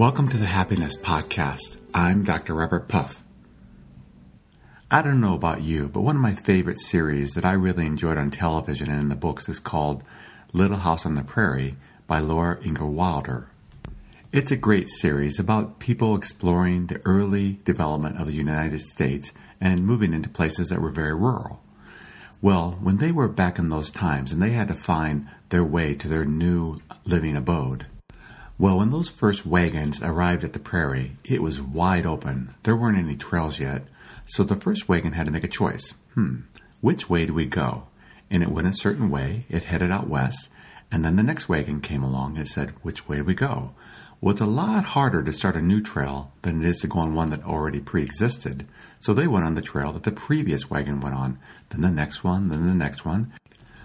Welcome to the Happiness Podcast. I'm Dr. Robert Puff. I don't know about you, but one of my favorite series that I really enjoyed on television and in the books is called Little House on the Prairie by Laura Ingalls Wilder. It's a great series about people exploring the early development of the United States and moving into places that were very rural. Well, when they were back in those times and they had to find their way to their new living abode, well, when those first wagons arrived at the prairie, it was wide open. There weren't any trails yet, so the first wagon had to make a choice. Hmm, which way do we go? And it went a certain way, it headed out west, and then the next wagon came along and said, Which way do we go? Well, it's a lot harder to start a new trail than it is to go on one that already pre existed. So they went on the trail that the previous wagon went on, then the next one, then the next one.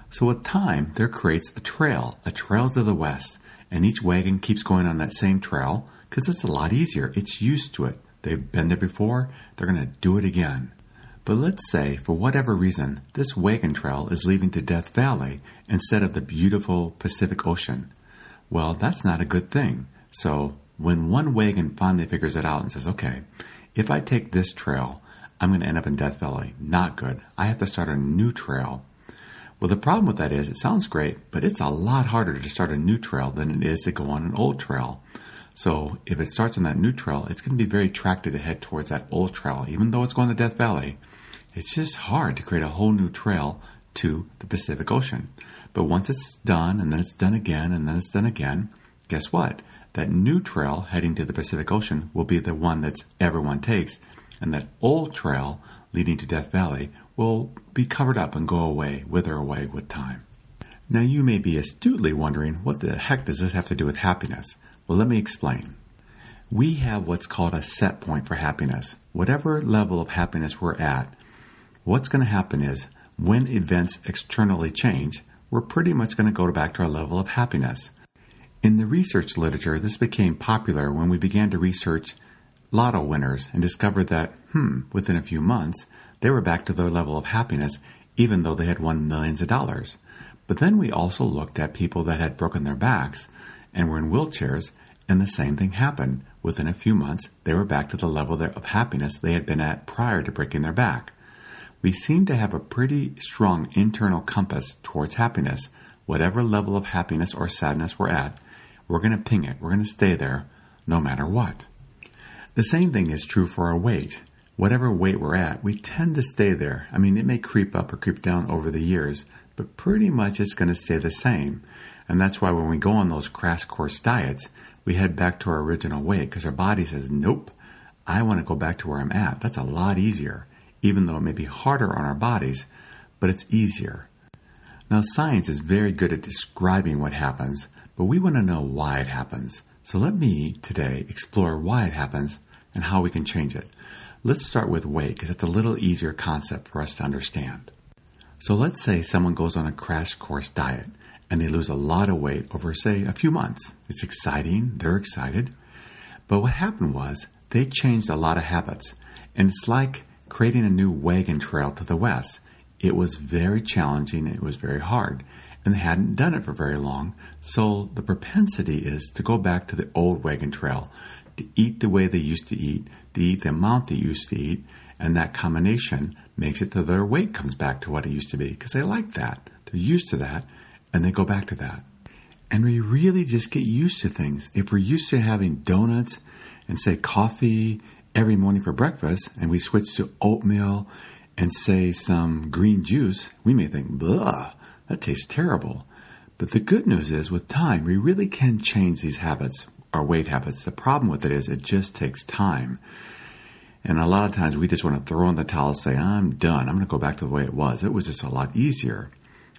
So with time, there creates a trail, a trail to the west, and each wagon keeps going on that same trail because it's a lot easier. It's used to it. They've been there before, they're going to do it again. But let's say, for whatever reason, this wagon trail is leading to Death Valley instead of the beautiful Pacific Ocean. Well, that's not a good thing. So, when one wagon finally figures it out and says, okay, if I take this trail, I'm going to end up in Death Valley. Not good. I have to start a new trail. Well, the problem with that is it sounds great, but it's a lot harder to start a new trail than it is to go on an old trail. So if it starts on that new trail, it's going to be very attracted to head towards that old trail, even though it's going to Death Valley. It's just hard to create a whole new trail to the Pacific Ocean. But once it's done, and then it's done again, and then it's done again, guess what? That new trail heading to the Pacific Ocean will be the one that everyone takes, and that old trail leading to Death Valley will be covered up and go away, wither away with time. Now you may be astutely wondering, what the heck does this have to do with happiness? Well, let me explain. We have what's called a set point for happiness. Whatever level of happiness we're at, what's going to happen is when events externally change, we're pretty much going to go back to our level of happiness. In the research literature, this became popular when we began to research lotto winners and discovered that, hmm, within a few months, they were back to their level of happiness even though they had won millions of dollars. But then we also looked at people that had broken their backs and were in wheelchairs, and the same thing happened. Within a few months, they were back to the level of happiness they had been at prior to breaking their back. We seem to have a pretty strong internal compass towards happiness. Whatever level of happiness or sadness we're at, we're going to ping it. We're going to stay there no matter what. The same thing is true for our weight. Whatever weight we're at, we tend to stay there. I mean, it may creep up or creep down over the years, but pretty much it's going to stay the same. And that's why when we go on those crash course diets, we head back to our original weight because our body says, nope, I want to go back to where I'm at. That's a lot easier, even though it may be harder on our bodies, but it's easier. Now, science is very good at describing what happens, but we want to know why it happens. So let me today explore why it happens and how we can change it. Let's start with weight because it's a little easier concept for us to understand. So let's say someone goes on a crash course diet and they lose a lot of weight over, say, a few months. It's exciting, they're excited. But what happened was they changed a lot of habits, and it's like creating a new wagon trail to the west. It was very challenging, it was very hard, and they hadn't done it for very long, so the propensity is to go back to the old wagon trail, to eat the way they used to eat, to eat the amount they used to eat, and that combination makes it to their weight comes back to what it used to be because they like that. They're used to that, and they go back to that. And we really just get used to things. If we're used to having donuts and say coffee every morning for breakfast, and we switch to oatmeal and say some green juice, we may think, blah, that tastes terrible. But the good news is, with time, we really can change these habits our weight habits. The problem with it is it just takes time. And a lot of times we just want to throw in the towel and say, I'm done. I'm going to go back to the way it was. It was just a lot easier.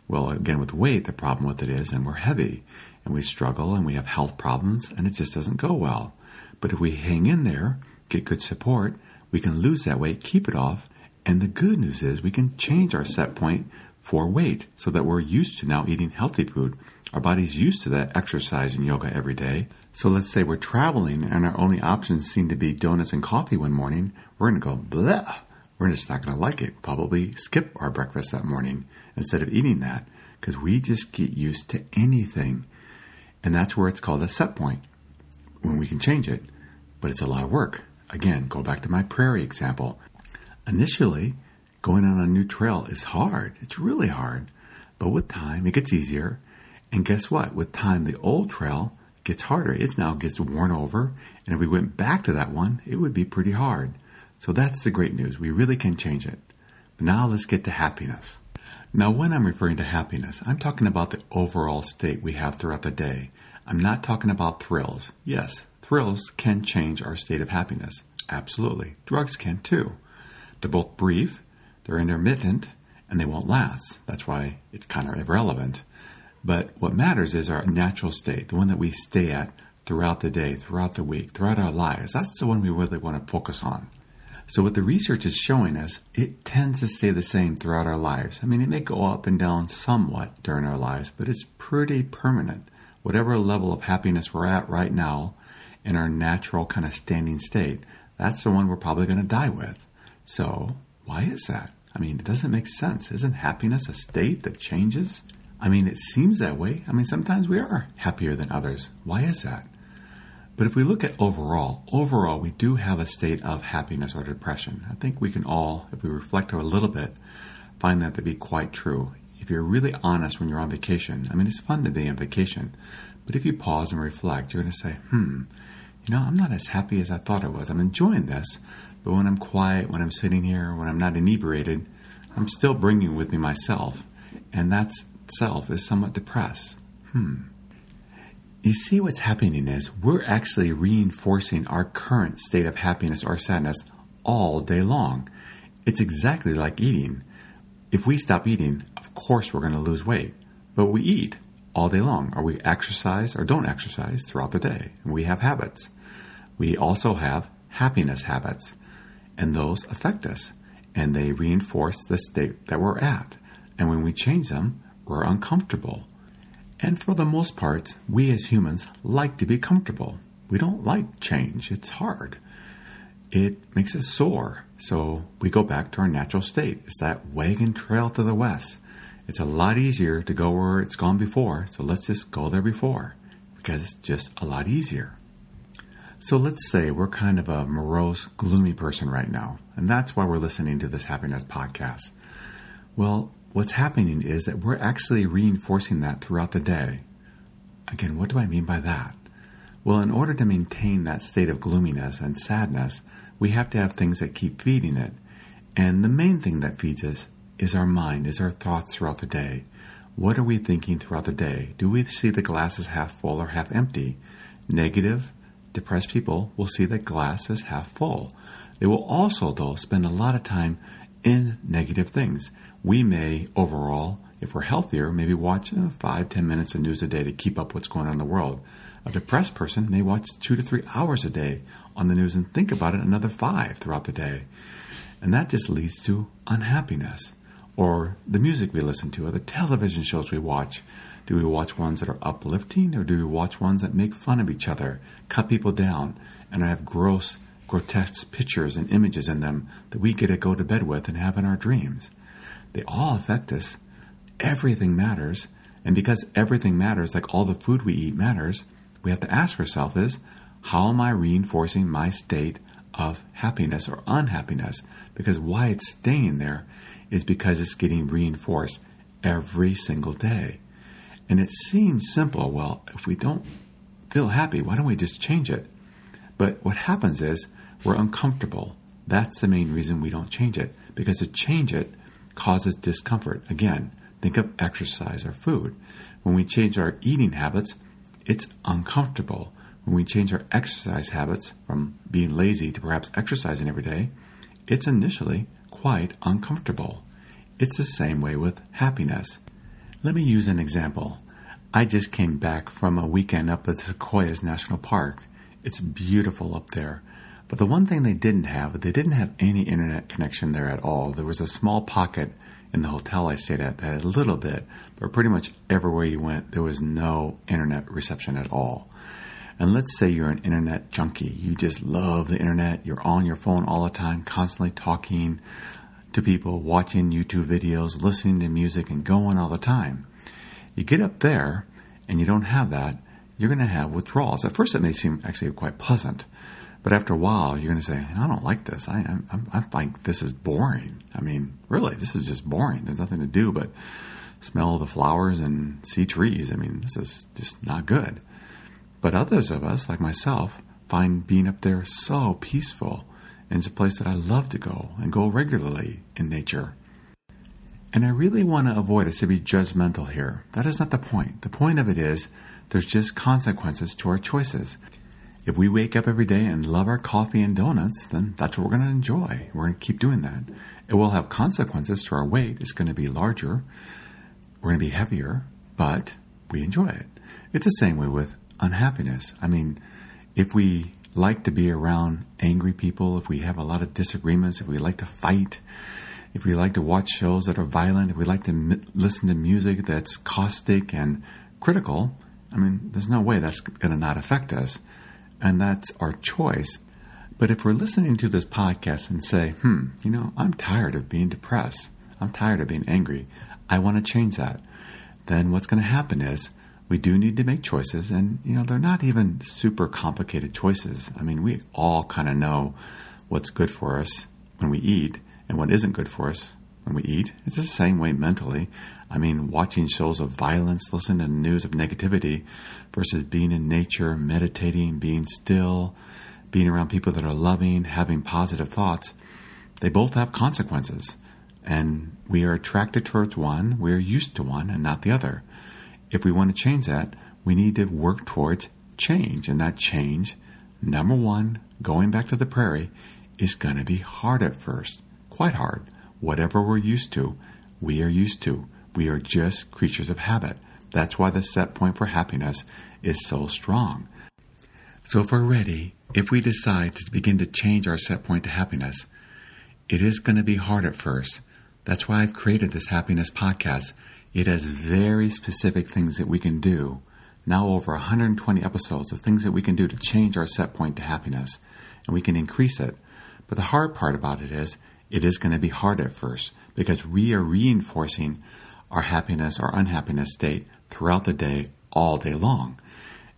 Well, again, with weight, the problem with it is, and we're heavy and we struggle and we have health problems and it just doesn't go well. But if we hang in there, get good support, we can lose that weight, keep it off. And the good news is we can change our set point for weight so that we're used to now eating healthy food. Our body's used to that exercise and yoga every day. So let's say we're traveling and our only options seem to be donuts and coffee one morning. We're going to go, blah. We're just not going to like it. Probably skip our breakfast that morning instead of eating that because we just get used to anything. And that's where it's called a set point. when we can change it, but it's a lot of work. Again, go back to my prairie example. Initially, going on a new trail is hard. It's really hard. But with time, it gets easier. And guess what? With time, the old trail gets harder. It now gets worn over. And if we went back to that one, it would be pretty hard. So that's the great news. We really can change it. But now let's get to happiness. Now, when I'm referring to happiness, I'm talking about the overall state we have throughout the day. I'm not talking about thrills. Yes, thrills can change our state of happiness. Absolutely. Drugs can too. They're both brief, they're intermittent, and they won't last. That's why it's kind of irrelevant. But what matters is our natural state, the one that we stay at throughout the day, throughout the week, throughout our lives. That's the one we really want to focus on. So, what the research is showing us, it tends to stay the same throughout our lives. I mean, it may go up and down somewhat during our lives, but it's pretty permanent. Whatever level of happiness we're at right now in our natural kind of standing state, that's the one we're probably going to die with. So, why is that? I mean, it doesn't make sense. Isn't happiness a state that changes? I mean, it seems that way. I mean, sometimes we are happier than others. Why is that? But if we look at overall, overall, we do have a state of happiness or depression. I think we can all, if we reflect a little bit, find that to be quite true. If you're really honest when you're on vacation, I mean, it's fun to be on vacation, but if you pause and reflect, you're going to say, hmm, you know, I'm not as happy as I thought I was. I'm enjoying this, but when I'm quiet, when I'm sitting here, when I'm not inebriated, I'm still bringing with me myself, and that self is somewhat depressed. Hmm. You see, what's happening is we're actually reinforcing our current state of happiness or sadness all day long. It's exactly like eating. If we stop eating, of course we're going to lose weight, but we eat all day long, or we exercise or don't exercise throughout the day, and we have habits. We also have happiness habits, and those affect us, and they reinforce the state that we're at. And when we change them, we're uncomfortable and for the most part, we as humans like to be comfortable. We don't like change, it's hard. It makes us sore. So we go back to our natural state. It's that wagon trail to the west. It's a lot easier to go where it's gone before, so let's just go there before because it's just a lot easier. So let's say we're kind of a morose, gloomy person right now, and that's why we're listening to this happiness podcast. Well, what's happening is that we're actually reinforcing that throughout the day. Again, what do I mean by that? Well, in order to maintain that state of gloominess and sadness, we have to have things that keep feeding it. And the main thing that feeds us is our mind, is our thoughts throughout the day. What are we thinking throughout the day? Do we see the glass as half full or half empty? Negative, depressed people will see the glass as half full. They will also, though, spend a lot of time in negative things we may overall, if we're healthier, maybe watch uh, five, ten minutes of news a day to keep up what's going on in the world. A depressed person may watch two to three hours a day on the news and think about it another five throughout the day. And that just leads to unhappiness. Or the music we listen to, or the television shows we watch. Do we watch ones that are uplifting, or do we watch ones that make fun of each other, cut people down, and have gross, grotesque pictures and images in them that we get to go to bed with and have in our dreams? They all affect us. Everything matters. And because everything matters, like all the food we eat matters, we have to ask ourselves is, how am I reinforcing my state of happiness or unhappiness? Because why it's staying there is because it's getting reinforced every single day. And it seems simple. Well, if we don't feel happy, why don't we just change it? But what happens is we're uncomfortable. That's the main reason we don't change it. Because to change it, causes discomfort. Again, think of exercise or food. When we change our eating habits, it's uncomfortable. When we change our exercise habits from being lazy to perhaps exercising every day, it's initially quite uncomfortable. It's the same way with happiness. Let me use an example. I just came back from a weekend up at Sequoias National Park. It's beautiful up there. But the one thing they didn't have, they didn't have any internet connection there at all. There was a small pocket in the hotel I stayed at that had a little bit, but pretty much everywhere you went, there was no internet reception at all. And let's say you're an internet junkie. You just love the internet. You're on your phone all the time, constantly talking to people, watching YouTube videos, listening to music, and going all the time. You get up there and you don't have that. you're going to have withdrawals. At first, it may seem actually quite pleasant, but after a while, you're going to say, I don't like this. I, I'm, I'm this is boring. I mean, really, this is just boring. There's nothing to do but smell the flowers and see trees. I mean, this is just not good. But others of us, like myself, find being up there so peaceful. And it's a place that I love to go and go regularly in nature. And I really want to avoid us to be judgmental here. That is not the point. The point of it is there's just consequences to our choices. If we wake up every day and love our coffee and donuts, then that's what we're going to enjoy. We're going to keep doing that. It will have consequences to our weight. It's going to be larger. We're going to be heavier, but we enjoy it. It's the same way with unhappiness. I mean, if we like to be around angry people, if we have a lot of disagreements, if we like to fight, if we like to watch shows that are violent, if we like to m- listen to music that's caustic and critical, I mean, there's no way that's going to not affect us. And that's our choice. But if we're listening to this podcast and say, hmm, you know, I'm tired of being depressed, I'm tired of being angry, I want to change that, then what's going to happen is we do need to make choices. And, you know, they're not even super complicated choices. I mean, we all kind of know what's good for us when we eat and what isn't good for us when we eat. It's the same way mentally. I mean, watching shows of violence, listening to news of negativity versus being in nature, meditating, being still, being around people that are loving, having positive thoughts, they both have consequences. And we are attracted towards one, we are used to one, and not the other. If we want to change that, we need to work towards change. And that change, number one, going back to the prairie, is going to be hard at first quite hard. Whatever we're used to, we are used to. We are just creatures of habit. That's why the set point for happiness is so strong. So, if we're ready, if we decide to begin to change our set point to happiness, it is going to be hard at first. That's why I've created this happiness podcast. It has very specific things that we can do. Now, over 120 episodes of things that we can do to change our set point to happiness, and we can increase it. But the hard part about it is it is going to be hard at first because we are reinforcing our happiness or unhappiness state throughout the day, all day long.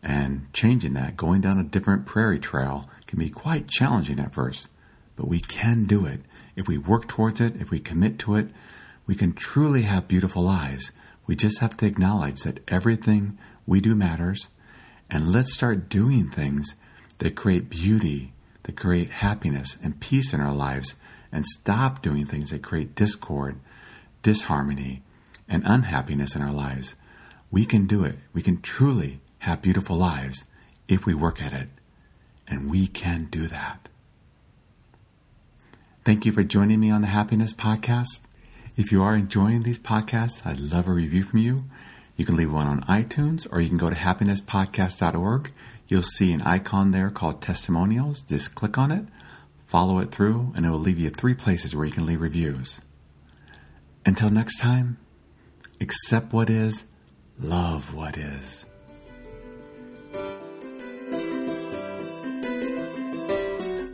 And changing that, going down a different prairie trail, can be quite challenging at first. But we can do it. If we work towards it, if we commit to it, we can truly have beautiful lives. We just have to acknowledge that everything we do matters. And let's start doing things that create beauty, that create happiness and peace in our lives and stop doing things that create discord, disharmony, and unhappiness in our lives, we can do it. We can truly have beautiful lives if we work at it. And we can do that. Thank you for joining me on the Happiness Podcast. If you are enjoying these podcasts, I'd love a review from you. You can leave one on iTunes or you can go to happinesspodcast.org. You'll see an icon there called testimonials. Just click on it follow it through, and it will leave you three places where you can leave reviews. Until next time, accept what is, love what is.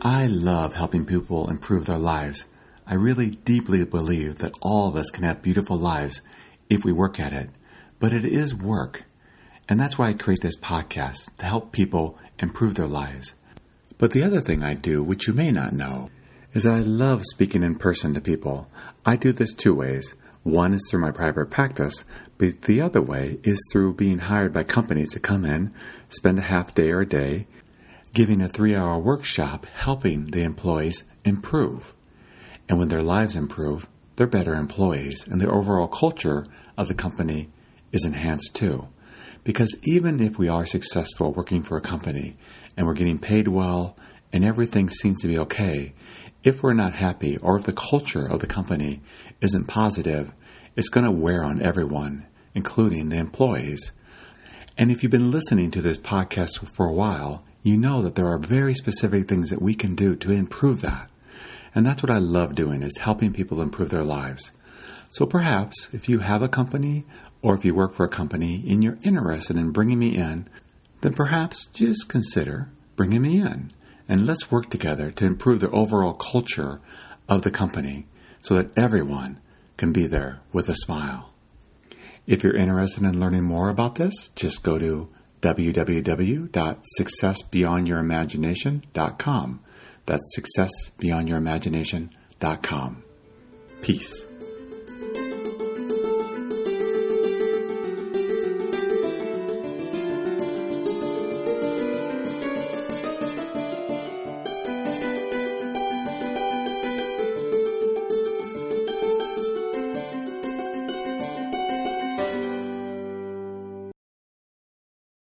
I love helping people improve their lives. I really deeply believe that all of us can have beautiful lives if we work at it. But it is work. And that's why I create this podcast to help people improve their lives. But the other thing I do, which you may not know, is that I love speaking in person to people. I do this two ways. One is through my private practice, but the other way is through being hired by companies to come in, spend a half day or a day, giving a three hour workshop helping the employees improve. And when their lives improve, they're better employees, and the overall culture of the company is enhanced too. Because even if we are successful working for a company and we're getting paid well and everything seems to be okay, if we're not happy or if the culture of the company isn't positive, it's going to wear on everyone, including the employees. And if you've been listening to this podcast for a while, you know that there are very specific things that we can do to improve that. And that's what I love doing is helping people improve their lives. So perhaps if you have a company or if you work for a company and you're interested in bringing me in, then perhaps just consider bringing me in and let's work together to improve the overall culture of the company so that everyone can be there with a smile. If you're interested in learning more about this, just go to www.successbeyondyourimagination.com. That's successbeyondyourimagination.com. Peace.